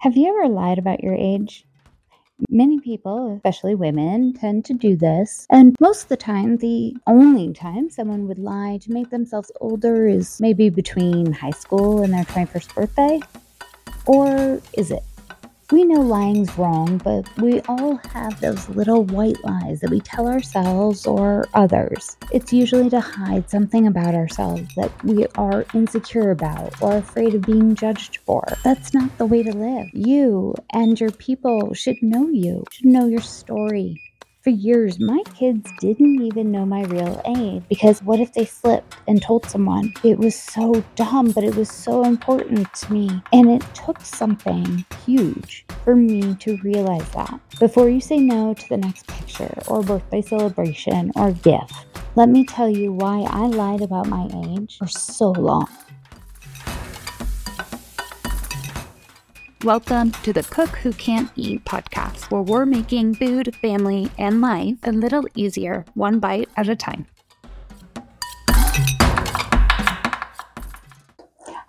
Have you ever lied about your age? Many people, especially women, tend to do this. And most of the time, the only time someone would lie to make themselves older is maybe between high school and their 21st birthday. Or is it? We know lying's wrong, but we all have those little white lies that we tell ourselves or others. It's usually to hide something about ourselves that we are insecure about or afraid of being judged for. That's not the way to live. You and your people should know you, should know your story, for years, my kids didn't even know my real age because what if they slipped and told someone? It was so dumb, but it was so important to me. And it took something huge for me to realize that. Before you say no to the next picture or birthday celebration or gift, let me tell you why I lied about my age for so long. Welcome to the Cook Who Can't Eat podcast, where we're making food, family, and life a little easier, one bite at a time.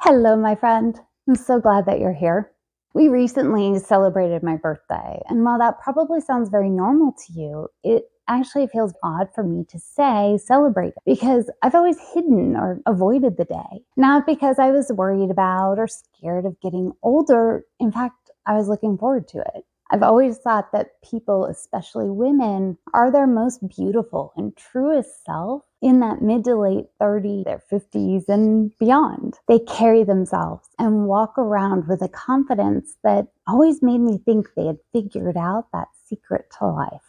Hello, my friend. I'm so glad that you're here. We recently celebrated my birthday, and while that probably sounds very normal to you, it actually it feels odd for me to say celebrate because I've always hidden or avoided the day. Not because I was worried about or scared of getting older. In fact, I was looking forward to it. I've always thought that people, especially women, are their most beautiful and truest self in that mid to late 30s, their 50s, and beyond. They carry themselves and walk around with a confidence that always made me think they had figured out that secret to life.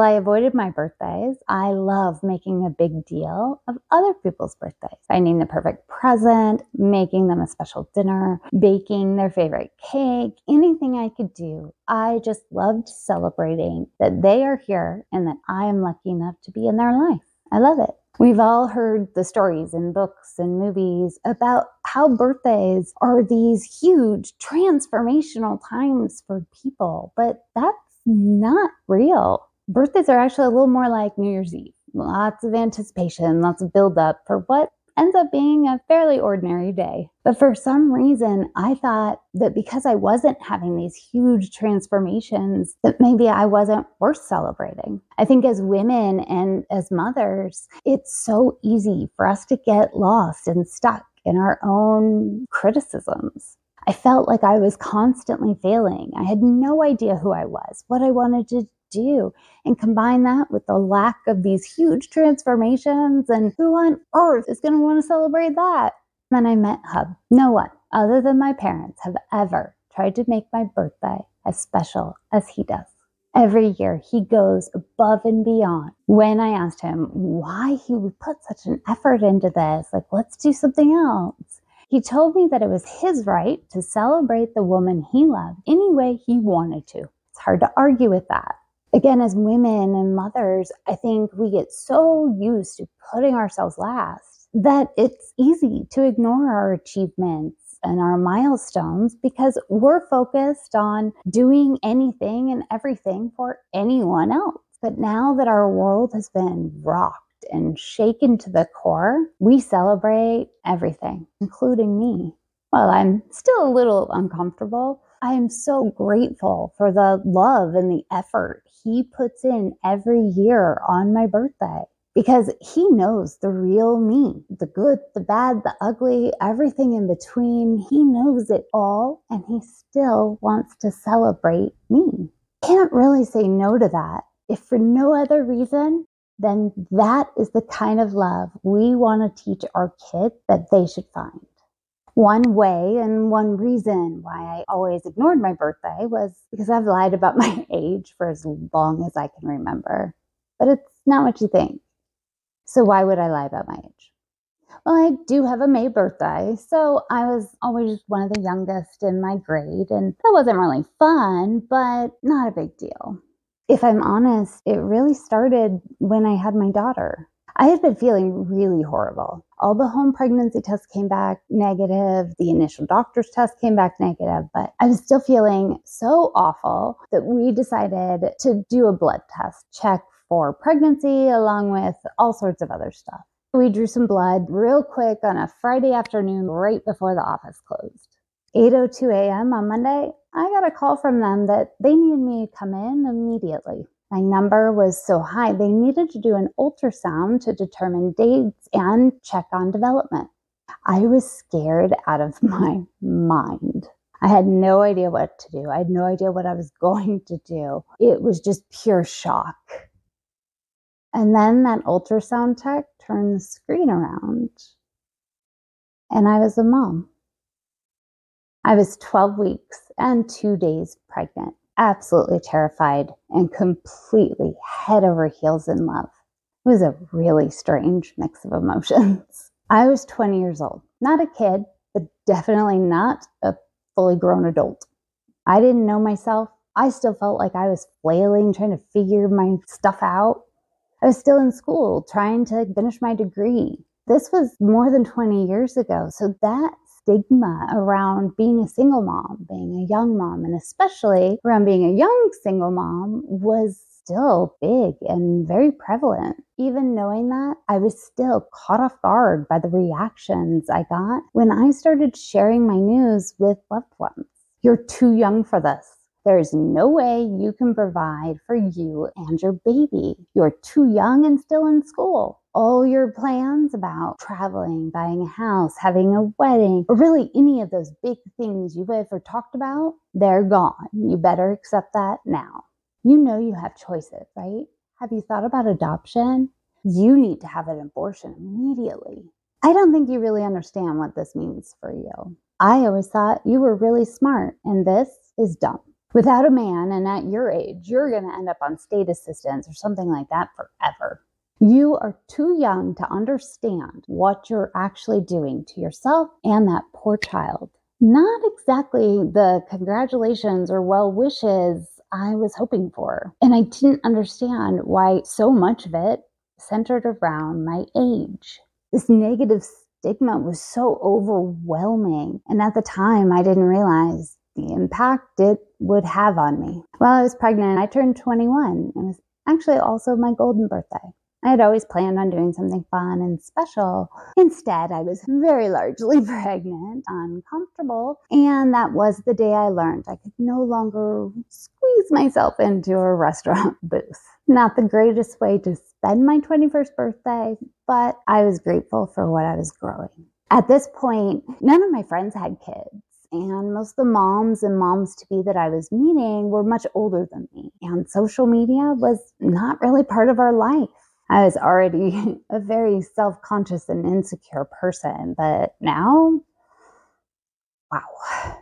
I avoided my birthdays. I love making a big deal of other people's birthdays, finding the perfect present, making them a special dinner, baking their favorite cake, anything I could do. I just loved celebrating that they are here and that I am lucky enough to be in their life. I love it. We've all heard the stories in books and movies about how birthdays are these huge transformational times for people, but that's not real birthdays are actually a little more like New Year's Eve. Lots of anticipation, lots of build up for what ends up being a fairly ordinary day. But for some reason, I thought that because I wasn't having these huge transformations, that maybe I wasn't worth celebrating. I think as women and as mothers, it's so easy for us to get lost and stuck in our own criticisms. I felt like I was constantly failing. I had no idea who I was, what I wanted to do and combine that with the lack of these huge transformations and who on earth is going to want to celebrate that? Then i met hub. No one other than my parents have ever tried to make my birthday as special as he does. Every year he goes above and beyond. When i asked him why he would put such an effort into this like let's do something else he told me that it was his right to celebrate the woman he loved any way he wanted to. It's hard to argue with that again, as women and mothers, I think we get so used to putting ourselves last that it's easy to ignore our achievements and our milestones because we're focused on doing anything and everything for anyone else. But now that our world has been rocked and shaken to the core, we celebrate everything, including me. Well, I'm still a little uncomfortable I am so grateful for the love and the effort he puts in every year on my birthday because he knows the real me the good, the bad, the ugly, everything in between. He knows it all and he still wants to celebrate me. Can't really say no to that. If for no other reason, then that is the kind of love we want to teach our kids that they should find. One way and one reason why I always ignored my birthday was because I've lied about my age for as long as I can remember. But it's not what you think. So, why would I lie about my age? Well, I do have a May birthday, so I was always one of the youngest in my grade, and that wasn't really fun, but not a big deal. If I'm honest, it really started when I had my daughter. I had been feeling really horrible. All the home pregnancy tests came back negative. The initial doctor's test came back negative, but I was still feeling so awful that we decided to do a blood test, check for pregnancy, along with all sorts of other stuff. We drew some blood real quick on a Friday afternoon right before the office closed. 8:02 a.m. on Monday, I got a call from them that they needed me to come in immediately. My number was so high, they needed to do an ultrasound to determine dates and check on development. I was scared out of my mind. I had no idea what to do. I had no idea what I was going to do. It was just pure shock. And then that ultrasound tech turned the screen around, and I was a mom. I was 12 weeks and two days pregnant, absolutely terrified and completely head over heels in love. It was a really strange mix of emotions. I was 20 years old, not a kid, but definitely not a fully grown adult. I didn't know myself. I still felt like I was flailing, trying to figure my stuff out. I was still in school, trying to finish my degree. This was more than 20 years ago. So that stigma around being a single mom, being a young mom, and especially around being a young single mom was still big and very prevalent. Even knowing that, I was still caught off guard by the reactions I got when I started sharing my news with loved ones. You're too young for this. There's no way you can provide for you and your baby. You're too young and still in school all your plans about traveling, buying a house, having a wedding, or really any of those big things you've ever talked about, they're gone. You better accept that now. You know you have choices, right? Have you thought about adoption? You need to have an abortion immediately. I don't think you really understand what this means for you. I always thought you were really smart, and this is dumb. Without a man, and at your age, you're going to end up on state assistance or something like that forever. You are too young to understand what you're actually doing to yourself and that poor child. Not exactly the congratulations or well wishes I was hoping for. And I didn't understand why so much of it centered around my age. This negative stigma was so overwhelming. And at the time, I didn't realize the impact it would have on me. While I was pregnant, I turned 21. It was actually also my golden birthday. I had always planned on doing something fun and special. Instead, I was very largely pregnant, uncomfortable, and that was the day I learned I could no longer squeeze myself into a restaurant booth. Not the greatest way to spend my 21st birthday, but I was grateful for what I was growing. At this point, none of my friends had kids. And most of the moms and moms to be that I was meeting were much older than me. And social media was not really part of our life. I was already a very self conscious and insecure person, but now, wow,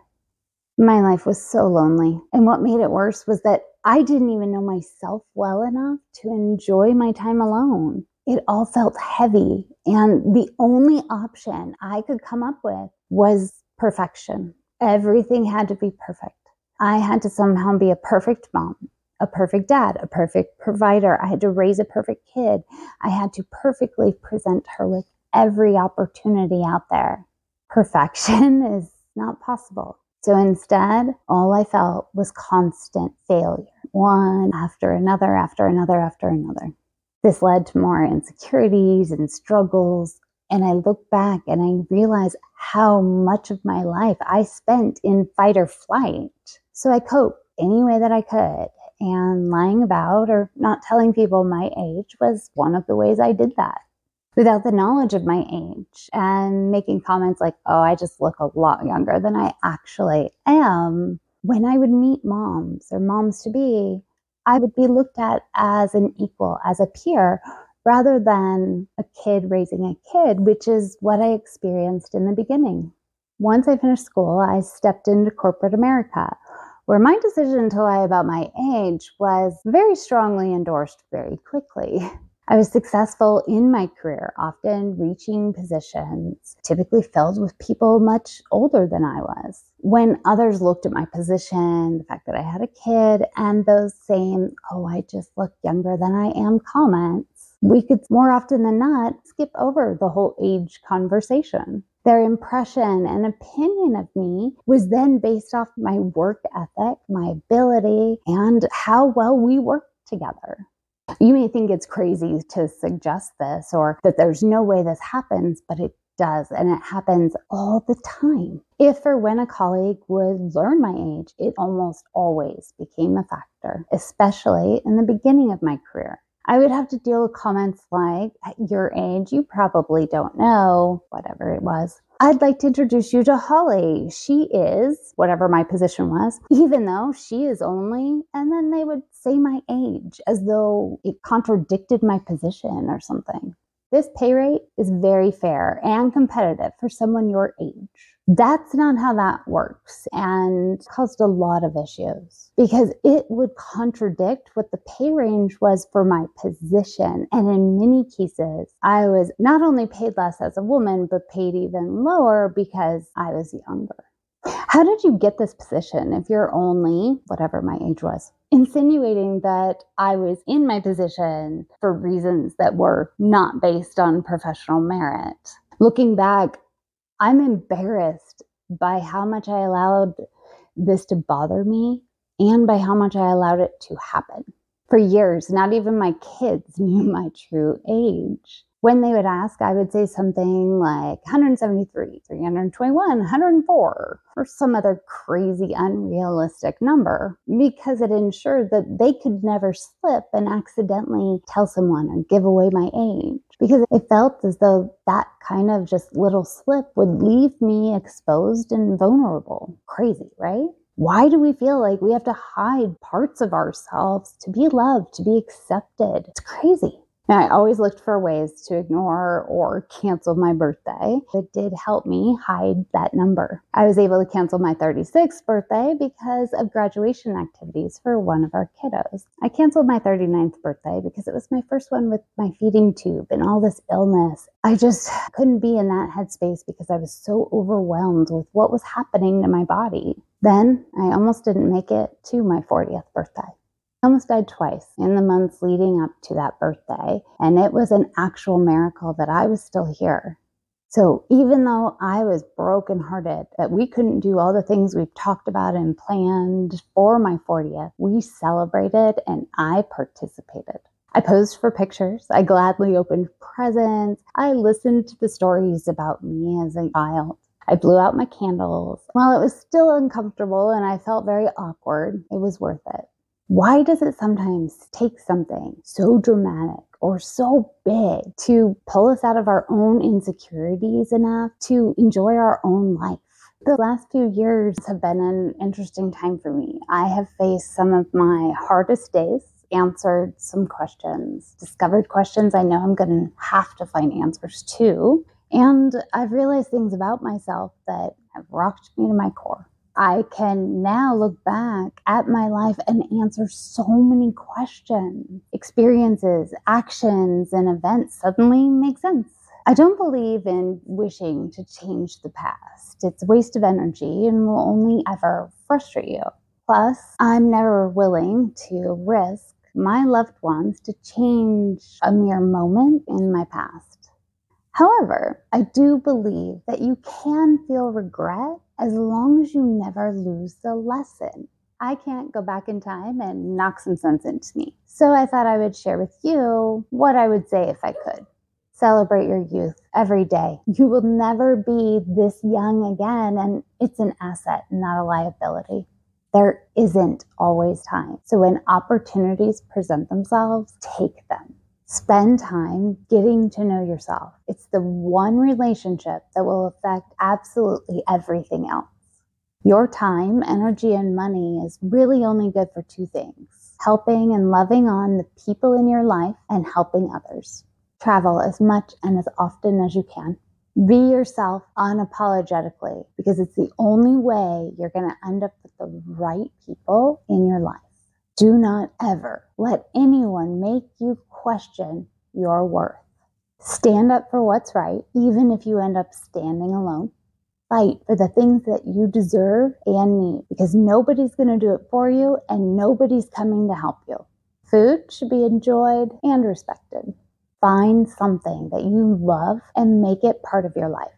my life was so lonely. And what made it worse was that I didn't even know myself well enough to enjoy my time alone. It all felt heavy. And the only option I could come up with was perfection. Everything had to be perfect. I had to somehow be a perfect mom, a perfect dad, a perfect provider. I had to raise a perfect kid. I had to perfectly present her with every opportunity out there. Perfection is not possible. So instead, all I felt was constant failure, one after another, after another, after another. This led to more insecurities and struggles. And I look back and I realize how much of my life I spent in fight or flight. So I coped any way that I could and lying about or not telling people my age was one of the ways I did that without the knowledge of my age and making comments like, oh, I just look a lot younger than I actually am. When I would meet moms or moms to be, I would be looked at as an equal, as a peer, rather than a kid raising a kid, which is what I experienced in the beginning. Once I finished school, I stepped into corporate America where my decision to lie about my age was very strongly endorsed very quickly. I was successful in my career, often reaching positions typically filled with people much older than I was. When others looked at my position, the fact that I had a kid, and those same, oh, I just look younger than I am comments, we could more often than not skip over the whole age conversation. Their impression and opinion of me was then based off my work ethic, my ability, and how well we worked together. You may think it's crazy to suggest this or that there's no way this happens, but it does, and it happens all the time. If or when a colleague would learn my age, it almost always became a factor, especially in the beginning of my career. I would have to deal with comments like, at your age, you probably don't know, whatever it was. I'd like to introduce you to Holly. She is whatever my position was, even though she is only, and then they would say my age as though it contradicted my position or something. This pay rate is very fair and competitive for someone your age. That's not how that works and caused a lot of issues because it would contradict what the pay range was for my position. And in many cases, I was not only paid less as a woman, but paid even lower because I was younger. How did you get this position if you're only whatever my age was? Insinuating that I was in my position for reasons that were not based on professional merit. Looking back, I'm embarrassed by how much I allowed this to bother me and by how much I allowed it to happen. For years, not even my kids knew my true age. When they would ask, I would say something like 173, 321, 104, or some other crazy, unrealistic number because it ensured that they could never slip and accidentally tell someone or give away my age. Because it felt as though that kind of just little slip would leave me exposed and vulnerable. Crazy, right? Why do we feel like we have to hide parts of ourselves to be loved, to be accepted? It's crazy. Now, I always looked for ways to ignore or cancel my birthday. It did help me hide that number. I was able to cancel my 36th birthday because of graduation activities for one of our kiddos. I canceled my 39th birthday because it was my first one with my feeding tube and all this illness. I just couldn't be in that headspace because I was so overwhelmed with what was happening to my body. Then I almost didn't make it to my 40th birthday almost died twice in the months leading up to that birthday. And it was an actual miracle that I was still here. So even though I was brokenhearted that we couldn't do all the things we've talked about and planned for my 40th, we celebrated and I participated. I posed for pictures. I gladly opened presents. I listened to the stories about me as a child. I blew out my candles. While it was still uncomfortable and I felt very awkward, it was worth it. Why does it sometimes take something so dramatic or so big to pull us out of our own insecurities enough to enjoy our own life? The last few years have been an interesting time for me. I have faced some of my hardest days, answered some questions, discovered questions I know I'm going to have to find answers to. And I've realized things about myself that have rocked me to my core. I can now look back at my life and answer so many questions. Experiences, actions, and events suddenly make sense. I don't believe in wishing to change the past. It's a waste of energy and will only ever frustrate you. Plus, I'm never willing to risk my loved ones to change a mere moment in my past. However, I do believe that you can feel regret as long as you never lose the lesson. I can't go back in time and knock some sense into me. So I thought I would share with you what I would say if I could. Celebrate your youth every day. You will never be this young again, and it's an asset, not a liability. There isn't always time. So when opportunities present themselves, take them. Spend time getting to know yourself. It's the one relationship that will affect absolutely everything else. Your time, energy, and money is really only good for two things helping and loving on the people in your life and helping others. Travel as much and as often as you can. Be yourself unapologetically because it's the only way you're going to end up with the right people in your life. Do not ever let anyone make you question your worth. Stand up for what's right, even if you end up standing alone. Fight for the things that you deserve and need because nobody's going to do it for you and nobody's coming to help you. Food should be enjoyed and respected. Find something that you love and make it part of your life.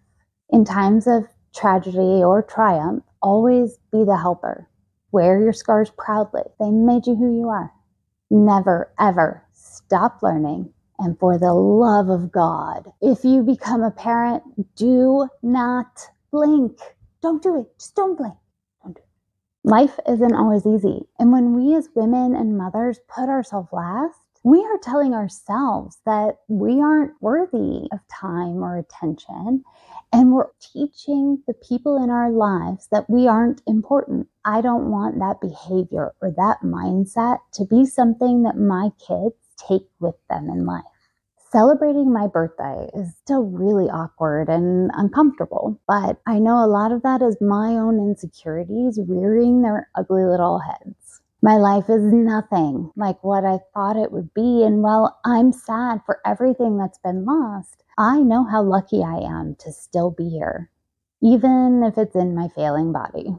In times of tragedy or triumph, always be the helper. Wear your scars proudly. They made you who you are. Never, ever stop learning And for the love of God, if you become a parent, do not blink. Don't do it. Just don't blink. Don't do it. Life isn't always easy. And when we as women and mothers put ourselves last, we are telling ourselves that we aren't worthy of time or attention. And we're teaching the people in our lives that we aren't important. I don't want that behavior or that mindset to be something that my kids take with them in life. Celebrating my birthday is still really awkward and uncomfortable, but I know a lot of that is my own insecurities rearing their ugly little heads. My life is nothing like what I thought it would be, and while I'm sad for everything that's been lost, I know how lucky I am to still be here, even if it's in my failing body.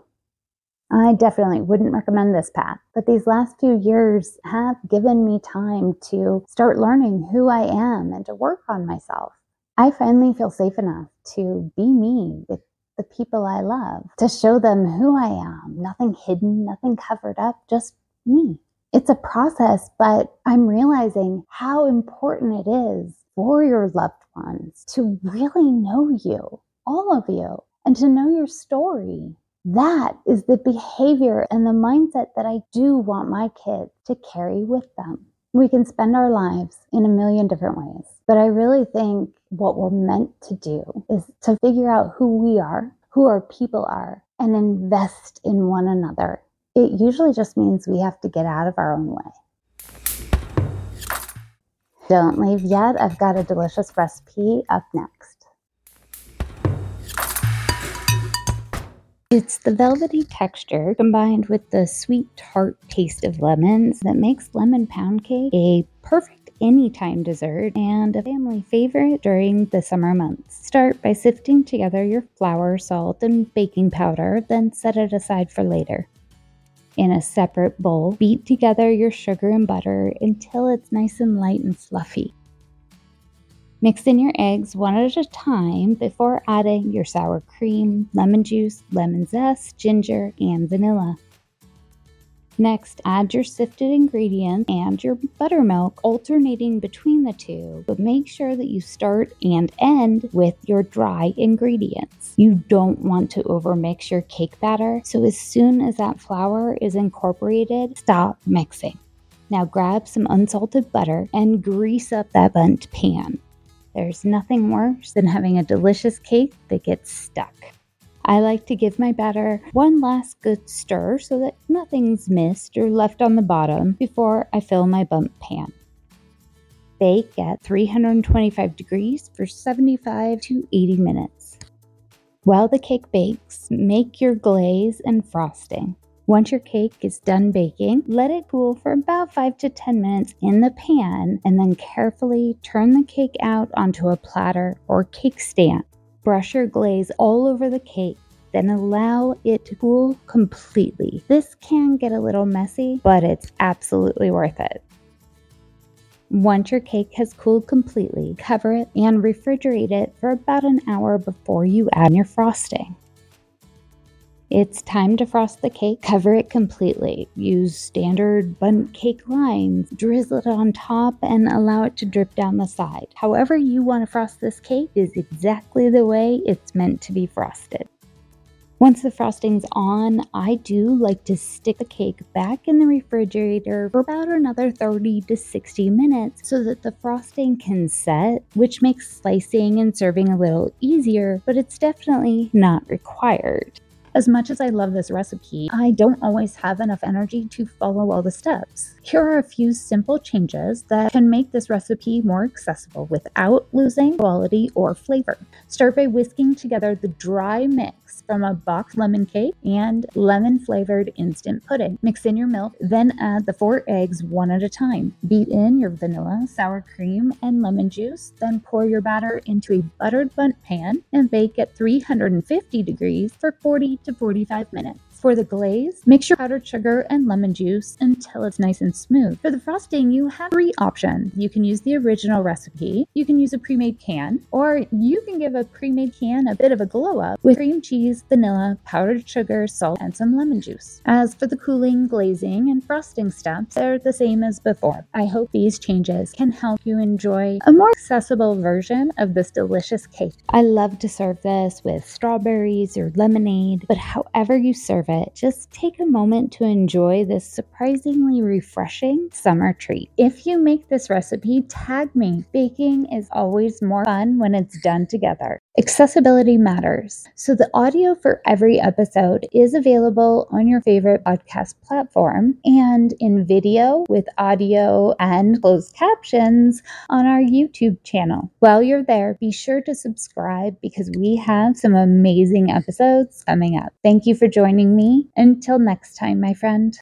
I definitely wouldn't recommend this path, but these last few years have given me time to start learning who I am and to work on myself. I finally feel safe enough to be me with the people I love, to show them who I am, nothing hidden, nothing covered up, just me. It's a process, but I'm realizing how important it is for your loved ones to really know you, all of you, and to know your story. That is the behavior and the mindset that I do want my kids to carry with them. We can spend our lives in a million different ways, but I really think what we're meant to do is to figure out who we are, who our people are, and invest in one another. It usually just means we have to get out of our own way. Don't leave yet. I've got a delicious recipe up next. It's the velvety texture combined with the sweet tart taste of lemons that makes lemon pound cake a perfect anytime dessert and a family favorite during the summer months. Start by sifting together your flour, salt, and baking powder, then set it aside for later. In a separate bowl, beat together your sugar and butter until it's nice and light and fluffy. Mix in your eggs one at a time before adding your sour cream, lemon juice, lemon zest, ginger, and vanilla. Next, add your sifted ingredients and your buttermilk, alternating between the two, but make sure that you start and end with your dry ingredients. You don't want to overmix your cake batter, so as soon as that flour is incorporated, stop mixing. Now grab some unsalted butter and grease up that Bundt pan. There's nothing worse than having a delicious cake that gets stuck. I like to give my batter one last good stir so that nothing's missed or left on the bottom before I fill my Bundt pan. Bake at 325 degrees for 75 to 80 minutes. While the cake bakes, make your glaze and frosting. Once your cake is done baking, let it cool for about 5 to 10 minutes in the pan and then carefully turn the cake out onto a platter or cake stand. Brush your glaze all over the cake, then allow it to cool completely. This can get a little messy, but it's absolutely worth it. Once your cake has cooled completely, cover it and refrigerate it for about an hour before you add your frosting. It's time to frost the cake. Cover it completely. Use standard Bundt cake lines. Drizzle it on top and allow it to drip down the side. However, you want to frost this cake is exactly the way it's meant to be frosted. Once the frosting's on, I do like to stick the cake back in the refrigerator for about another 30 to 60 minutes so that the frosting can set, which makes slicing and serving a little easier, but it's definitely not required. As much as I love this recipe, I don't always have enough energy to follow all the steps. Here are a few simple changes that can make this recipe more accessible without losing quality or flavor. Start by whisking together the dry mix from a box lemon cake and lemon flavored instant pudding. Mix in your milk, then add the four eggs one at a time. Beat in your vanilla, sour cream, and lemon juice, then pour your batter into a buttered Bundt pan and bake at 350 degrees for 40 to 45 minutes. For the glaze, mix your powdered sugar and lemon juice until it's nice and smooth. For the frosting, you have three options. You can use the original recipe, you can use a pre made can, or you can give a pre made can a bit of a glow up with cream cheese, vanilla, powdered sugar, salt, and some lemon juice. As for the cooling, glazing, and frosting steps, they're the same as before. I hope these changes can help you enjoy a more accessible version of this delicious cake. I love to serve this with strawberries or lemonade, but however you serve it, just take a moment to enjoy this surprisingly refreshing summer treat. If you make this recipe, tag me. Baking is always more fun when it's done together. Accessibility matters. So the audio for every episode is available on your favorite podcast platform and in video with audio and closed captions on our YouTube channel. While you're there, be sure to subscribe because we have some amazing episodes coming up. Thank you for joining me. Until next time, my friend.